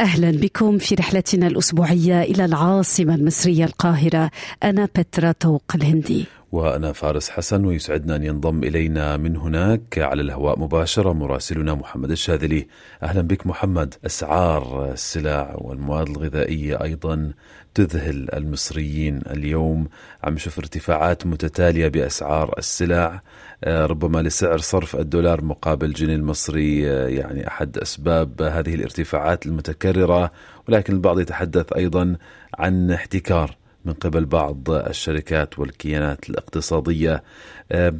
أهلا بكم في رحلتنا الأسبوعية إلى العاصمة المصرية القاهرة أنا بترا طوق الهندي. وأنا فارس حسن ويسعدنا أن ينضم إلينا من هناك على الهواء مباشرة مراسلنا محمد الشاذلي. أهلا بك محمد. أسعار السلع والمواد الغذائية أيضا تذهل المصريين اليوم. عم نشوف ارتفاعات متتالية بأسعار السلع. آه، ربما لسعر صرف الدولار مقابل الجنيه المصري آه، يعني أحد أسباب هذه الارتفاعات المتكررة. ولكن البعض يتحدث أيضا عن احتكار. من قبل بعض الشركات والكيانات الاقتصادية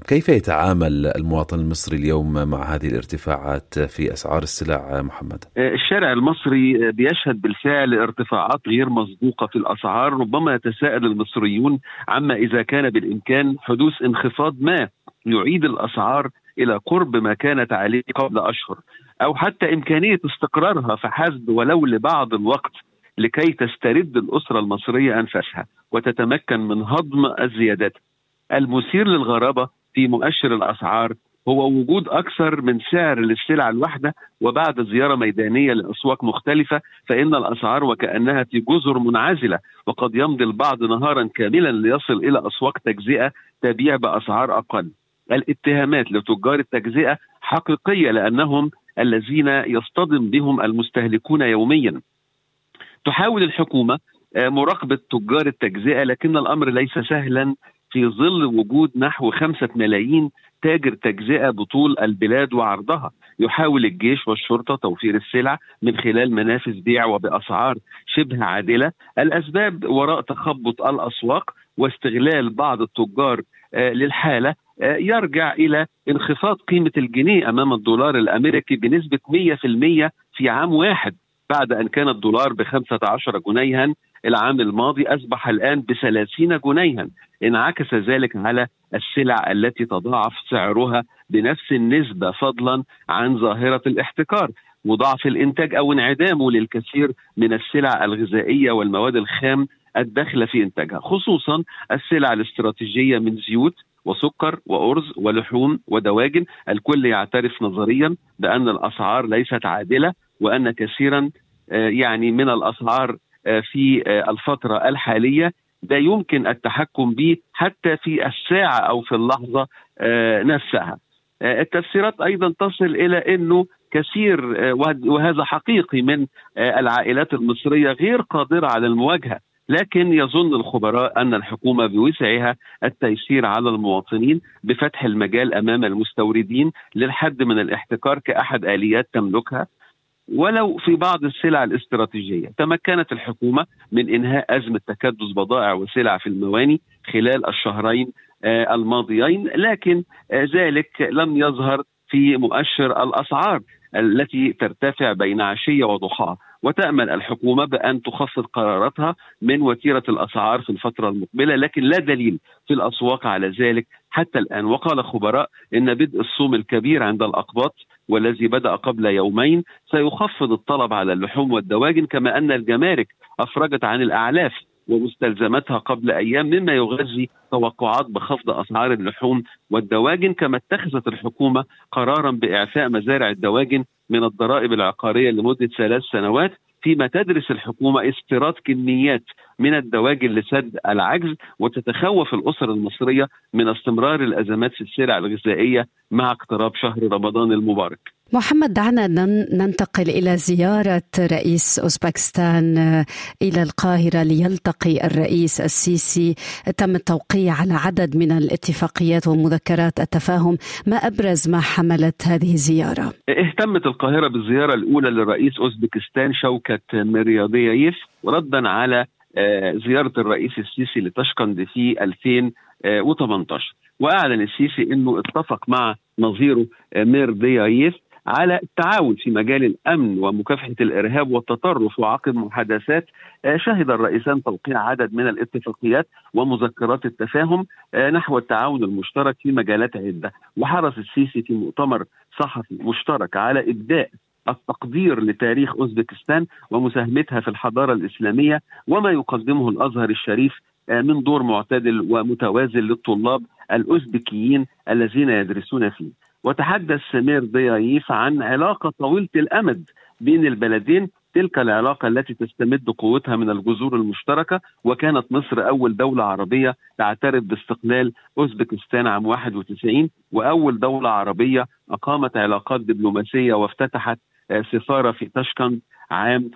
كيف يتعامل المواطن المصري اليوم مع هذه الارتفاعات في أسعار السلع محمد؟ الشارع المصري بيشهد بالفعل ارتفاعات غير مسبوقة في الأسعار ربما يتساءل المصريون عما إذا كان بالإمكان حدوث انخفاض ما يعيد الأسعار إلى قرب ما كانت عليه قبل أشهر أو حتى إمكانية استقرارها فحسب ولو لبعض الوقت لكي تسترد الأسرة المصرية أنفاسها وتتمكن من هضم الزيادات. المثير للغرابة في مؤشر الأسعار هو وجود أكثر من سعر للسلع الواحده وبعد زيارة ميدانية لأسواق مختلفة فإن الأسعار وكأنها في جزر منعزلة وقد يمضي البعض نهارا كاملا ليصل إلى أسواق تجزئة تبيع بأسعار أقل. الاتهامات لتجار التجزئة حقيقية لأنهم الذين يصطدم بهم المستهلكون يوميا تحاول الحكومة آه، مراقبة تجار التجزئة لكن الأمر ليس سهلا في ظل وجود نحو خمسة ملايين تاجر تجزئة بطول البلاد وعرضها. يحاول الجيش والشرطة توفير السلع من خلال منافذ بيع وبأسعار شبه عادلة. الأسباب وراء تخبط الأسواق واستغلال بعض التجار آه، للحالة آه، يرجع إلى انخفاض قيمة الجنيه أمام الدولار الأمريكي بنسبة 100% في عام واحد. بعد أن كان الدولار ب 15 جنيها العام الماضي أصبح الآن ب 30 جنيها. انعكس ذلك على السلع التي تضاعف سعرها بنفس النسبة فضلا عن ظاهرة الاحتكار. وضعف الإنتاج أو انعدامه للكثير من السلع الغذائية والمواد الخام الداخلة في إنتاجها خصوصا السلع الاستراتيجية من زيوت وسكر وأرز ولحوم ودواجن. الكل يعترف نظريا بأن الأسعار ليست عادلة وأن كثيرا يعني من الأسعار آه، في آه، الفترة الحالية ده يمكن التحكم به حتى في الساعة أو في اللحظة نفسها. التفسيرات أيضا تصل إلى إنه كثير وهذا حقيقي من العائلات المصرية غير قادرة على المواجهة لكن يظن الخبراء أن الحكومة بوسعها التيسير على المواطنين بفتح المجال أمام المستوردين للحد من الاحتكار كأحد آليات تملكها ولو في بعض السلع الاستراتيجية. تمكنت الحكومة من إنهاء أزمة تكدس بضائع وسلع في المواني خلال الشهرين آه، الماضيين لكن آه، ذلك لم يظهر في مؤشر الأسعار. التي ترتفع بين عشية وضحاها وتأمل الحكومة بأن تخفض قراراتها من وتيرة الأسعار في الفترة المقبلة لكن لا دليل في الأسواق على ذلك حتى الآن. وقال خبراء إن بدء الصوم الكبير عند الأقباط والذي بدأ قبل يومين سيخفض الطلب على اللحوم والدواجن كما أن الجمارك أفرجت عن الأعلاف ومستلزماتها قبل أيام مما يغذي توقعات بخفض أسعار اللحوم والدواجن كما اتخذت الحكومة قرارا بإعفاء مزارع الدواجن من الضرائب العقارية لمدة ثلاث سنوات فيما تدرس الحكومة استيراد كميات من الدواجن لسد العجز وتتخوف الأسر المصرية من استمرار الأزمات في السلع الغذائية مع اقتراب شهر رمضان المبارك. محمد دعنا ننتقل إلى زيارة رئيس أوزبكستان آه، إلى القاهرة ليلتقي الرئيس السيسي. تم التوقيع على عدد من الاتفاقيات ومذكرات التفاهم. ما أبرز ما حملت هذه الزيارة؟ اهتمت القاهرة بالزيارة الأولى لرئيس أوزبكستان شوكت ميريادييف ردا على زيارة الرئيس السيسي لتشكند في 2018 وأعلن السيسي إنه اتفق مع نظيره مير ديايف على التعاون في مجال الأمن ومكافحة الإرهاب والتطرف وعقب محادثات. آه، شهد الرئيسان توقيع عدد من الاتفاقيات ومذكرات التفاهم آه، نحو التعاون المشترك في مجالات عدة. وحرص السيسي في مؤتمر صحفي مشترك على إبداء التقدير لتاريخ أوزبكستان ومساهمتها في الحضارة الإسلامية وما يقدمه الأزهر الشريف آه، من دور معتدل ومتوازن للطلاب الأوزبكيين الذين يدرسون فيه. وتحدث سمير ضيايف عن علاقة طويلة الأمد بين البلدين تلك العلاقة التي تستمد قوتها من الجذور المشتركة وكانت مصر أول دولة عربية تعترف باستقلال أوزبكستان عام 91 وأول دولة عربية أقامت علاقات دبلوماسية وافتتحت آه، سفاره في تشكند عام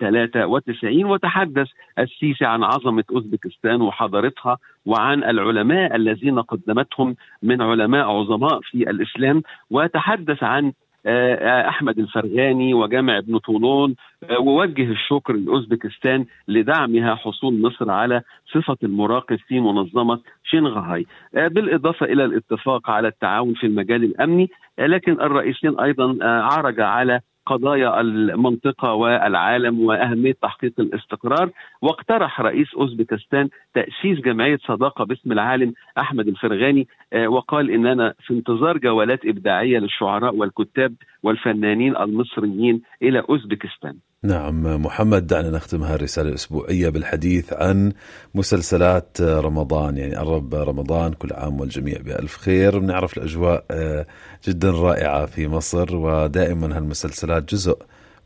93 آه، وتحدث السيسي عن عظمة أوزبكستان وحضارتها وعن العلماء الذين قدمتهم من علماء عظماء في الإسلام وتحدث عن آه، أحمد الفرغاني وجامع ابن طولون ووجه الشكر لأوزبكستان لدعمها حصول مصر على صفة المراقب في منظمة شنغهاي. بالإضافة إلى الاتفاق على التعاون في المجال الأمني لكن الرئيسين أيضا عرج على قضايا المنطقة والعالم وأهمية تحقيق الاستقرار واقترح رئيس أوزبكستان تأسيس جمعية صداقة باسم العالم أحمد الفرغاني آه، وقال إننا في انتظار جولات إبداعية للشعراء والكتاب والفنانين المصريين إلى أوزبكستان. نعم محمد دعنا نختم هذه الرسالة الأسبوعية بالحديث عن مسلسلات رمضان. يعني قرب رمضان كل عام والجميع بألف خير. بنعرف الأجواء آه، جدا رائعة في مصر ودائما هالمسلسلات جزء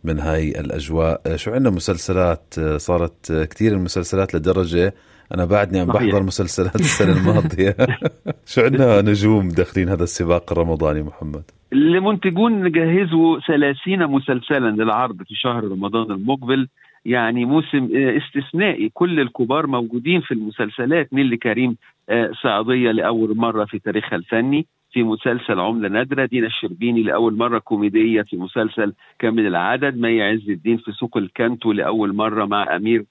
من هاي الأجواء. آه، شو عندنا مسلسلات؟ آه، صارت كثير المسلسلات لدرجة أنا بعدني عم بحضر مسلسلات السنة الماضية. شو عندنا نجوم داخلين هذا السباق الرمضاني محمد؟ المنتجون نجهزوا 30 مسلسلا للعرض في شهر رمضان المقبل. يعني موسم استثنائي. كل الكبار موجودين في المسلسلات. نيلي كريم آه، صعيديه لأول مرة في تاريخها الفني. في مسلسل عملة نادرة. دينا الشربيني لأول مرة كوميدية في مسلسل كامل العدد. مي عز الدين في سوق الكانتو لأول مرة مع أمير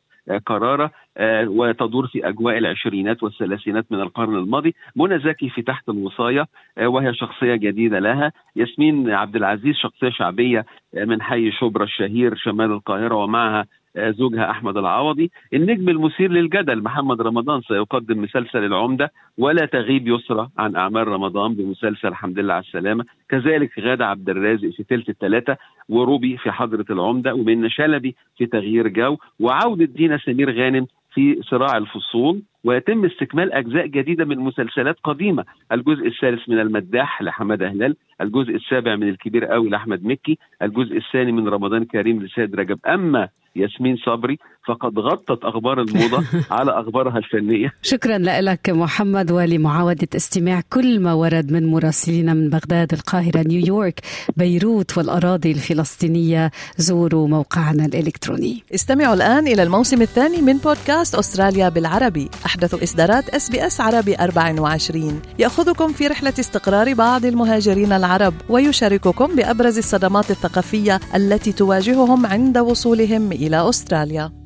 قرارة آه، وتدور في أجواء العشرينات والثلاثينات من القرن الماضي. منى زكي في تحت الوصاية آه، وهي شخصية جديدة لها. ياسمين عبد العزيز شخصية شعبية آه، من حي شبرا الشهير شمال القاهرة ومعها زوجها أحمد العوضي. النجم المثير للجدل محمد رمضان سيقدم مسلسل العمدة ولا تغيب يسرى عن أعمال رمضان بمسلسل الحمد لله على السلامة. كذلك غادة عبد الرازق في تلت الثلاثه وروبي في حضرة العمدة ومنى شلبي في تغيير جو. وعوده دينا سمير غانم في صراع الفصول. ويتم استكمال أجزاء جديدة من مسلسلات قديمة. الجزء الثالث من المداح لحمادة هلال. الجزء السابع من الكبير قوي لأحمد مكي. الجزء الثاني من رمضان كريم لسيد رجب. أما ياسمين صبري فقد غطت أخبار الموضة على أخبارها الفنية. شكرا لك محمد ولمعاوده استماع كل ما ورد من مراسلين من بغداد القاهرة نيويورك بيروت والأراضي الفلسطينية. زوروا موقعنا الإلكتروني. استمعوا الآن إلى الموسم الثاني من بودكاست أستراليا بالعربي. أحدث إصدارات SBS عربي 24 يأخذكم في رحلة استقرار بعض المهاجرين العرب ويشارككم بأبرز الصدمات الثقافية التي تواجههم عند وصولهم إلى أستراليا.